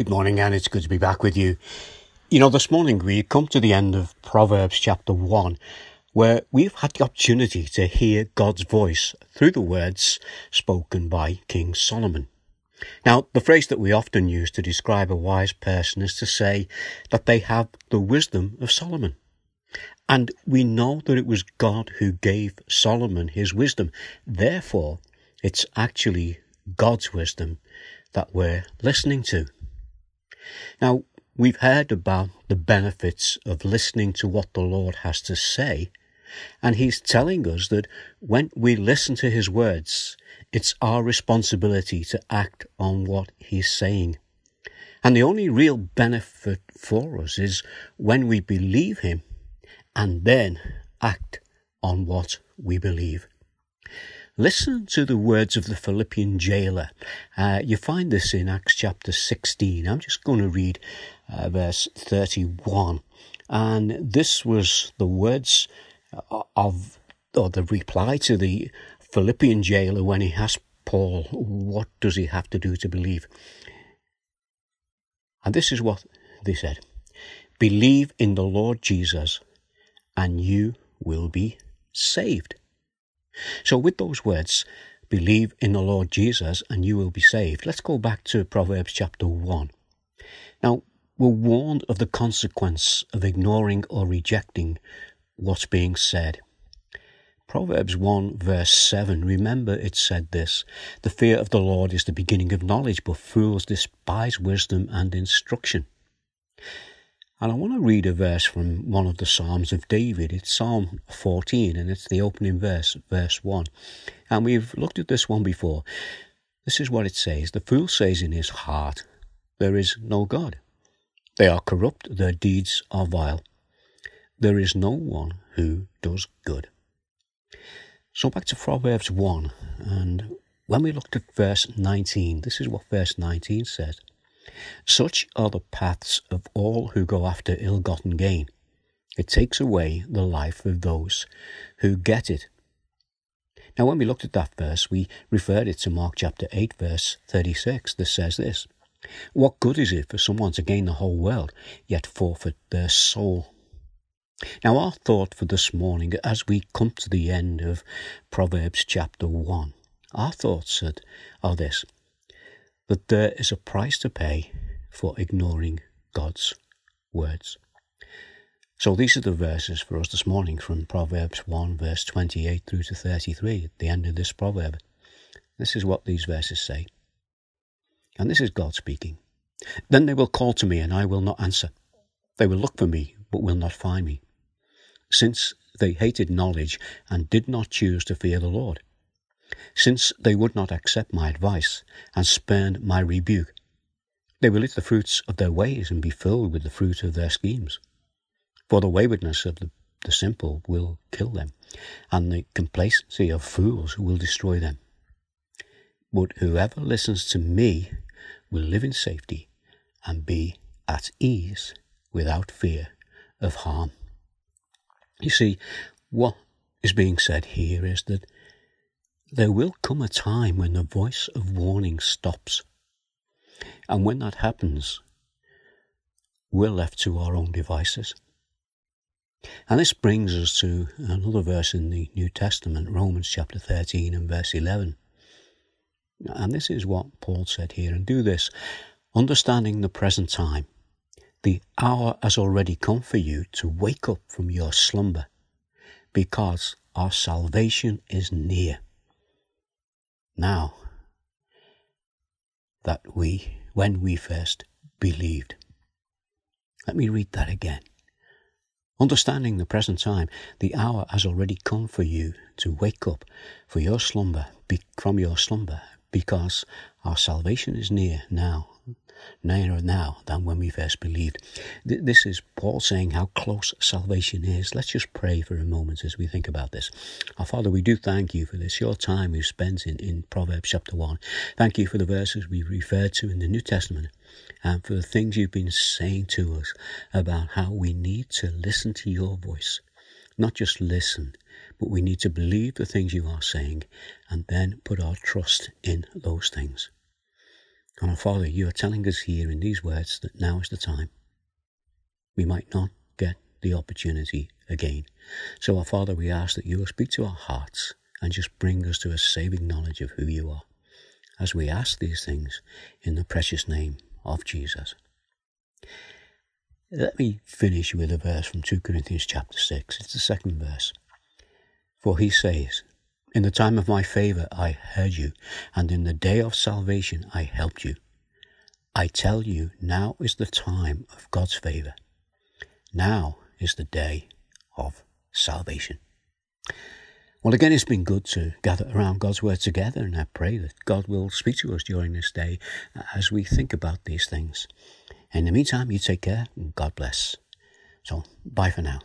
Good morning, and it's good to be back with you. You know, this morning we come to the end of Proverbs chapter 1, where we've had the opportunity to hear God's voice through the words spoken by King Solomon. Now, the phrase that we often use to describe a wise person is to say that they have the wisdom of Solomon. And we know that it was God who gave Solomon his wisdom. Therefore, it's actually God's wisdom that we're listening to. Now, we've heard about the benefits of listening to what the Lord has to say, and He's telling us that when we listen to His words, it's our responsibility to act on what He's saying. And the only real benefit for us is when we believe Him and then act on what we believe. Listen to the words of the Philippian jailer. Uh, you find this in Acts chapter 16. I'm just going to read uh, verse 31. And this was the words uh, of, or the reply to the Philippian jailer when he asked Paul, What does he have to do to believe? And this is what they said Believe in the Lord Jesus, and you will be saved. So, with those words, believe in the Lord Jesus and you will be saved. Let's go back to Proverbs chapter 1. Now, we're warned of the consequence of ignoring or rejecting what's being said. Proverbs 1 verse 7, remember it said this, The fear of the Lord is the beginning of knowledge, but fools despise wisdom and instruction. And I want to read a verse from one of the Psalms of David. It's Psalm 14, and it's the opening verse, verse 1. And we've looked at this one before. This is what it says The fool says in his heart, There is no God. They are corrupt, their deeds are vile. There is no one who does good. So back to Proverbs 1, and when we looked at verse 19, this is what verse 19 says. Such are the paths of all who go after ill gotten gain. It takes away the life of those who get it. Now, when we looked at that verse, we referred it to Mark chapter 8, verse 36, that says this What good is it for someone to gain the whole world, yet forfeit their soul? Now, our thought for this morning, as we come to the end of Proverbs chapter 1, our thoughts are this that there is a price to pay for ignoring God's words. So these are the verses for us this morning from Proverbs 1, verse 28 through to 33, at the end of this proverb. This is what these verses say. And this is God speaking. Then they will call to me, and I will not answer. They will look for me, but will not find me. Since they hated knowledge and did not choose to fear the Lord since they would not accept my advice and spurned my rebuke. They will eat the fruits of their ways and be filled with the fruit of their schemes. For the waywardness of the, the simple will kill them, and the complacency of fools will destroy them. But whoever listens to me will live in safety and be at ease without fear of harm. You see, what is being said here is that there will come a time when the voice of warning stops. And when that happens, we're left to our own devices. And this brings us to another verse in the New Testament, Romans chapter 13 and verse 11. And this is what Paul said here, and do this, understanding the present time. The hour has already come for you to wake up from your slumber, because our salvation is near now that we, when we first believed. Let me read that again. Understanding the present time, the hour has already come for you to wake up for your slumber, be, from your slumber, because our salvation is near now nearer now than when we first believed. This is Paul saying how close salvation is. Let's just pray for a moment as we think about this. Our Father, we do thank you for this, your time we've spent in, in Proverbs chapter 1. Thank you for the verses we referred to in the New Testament and for the things you've been saying to us about how we need to listen to your voice. Not just listen, but we need to believe the things you are saying and then put our trust in those things. And our Father, you are telling us here in these words that now is the time. We might not get the opportunity again. So, our Father, we ask that you will speak to our hearts and just bring us to a saving knowledge of who you are as we ask these things in the precious name of Jesus. Let me finish with a verse from 2 Corinthians chapter 6. It's the second verse. For he says, In the time of my favor I heard you, and in the day of salvation I helped you. I tell you, now is the time of God's favor. Now is the day of salvation. Well, again, it's been good to gather around God's Word together, and I pray that God will speak to us during this day as we think about these things. In the meantime, you take care, and God bless. So, bye for now.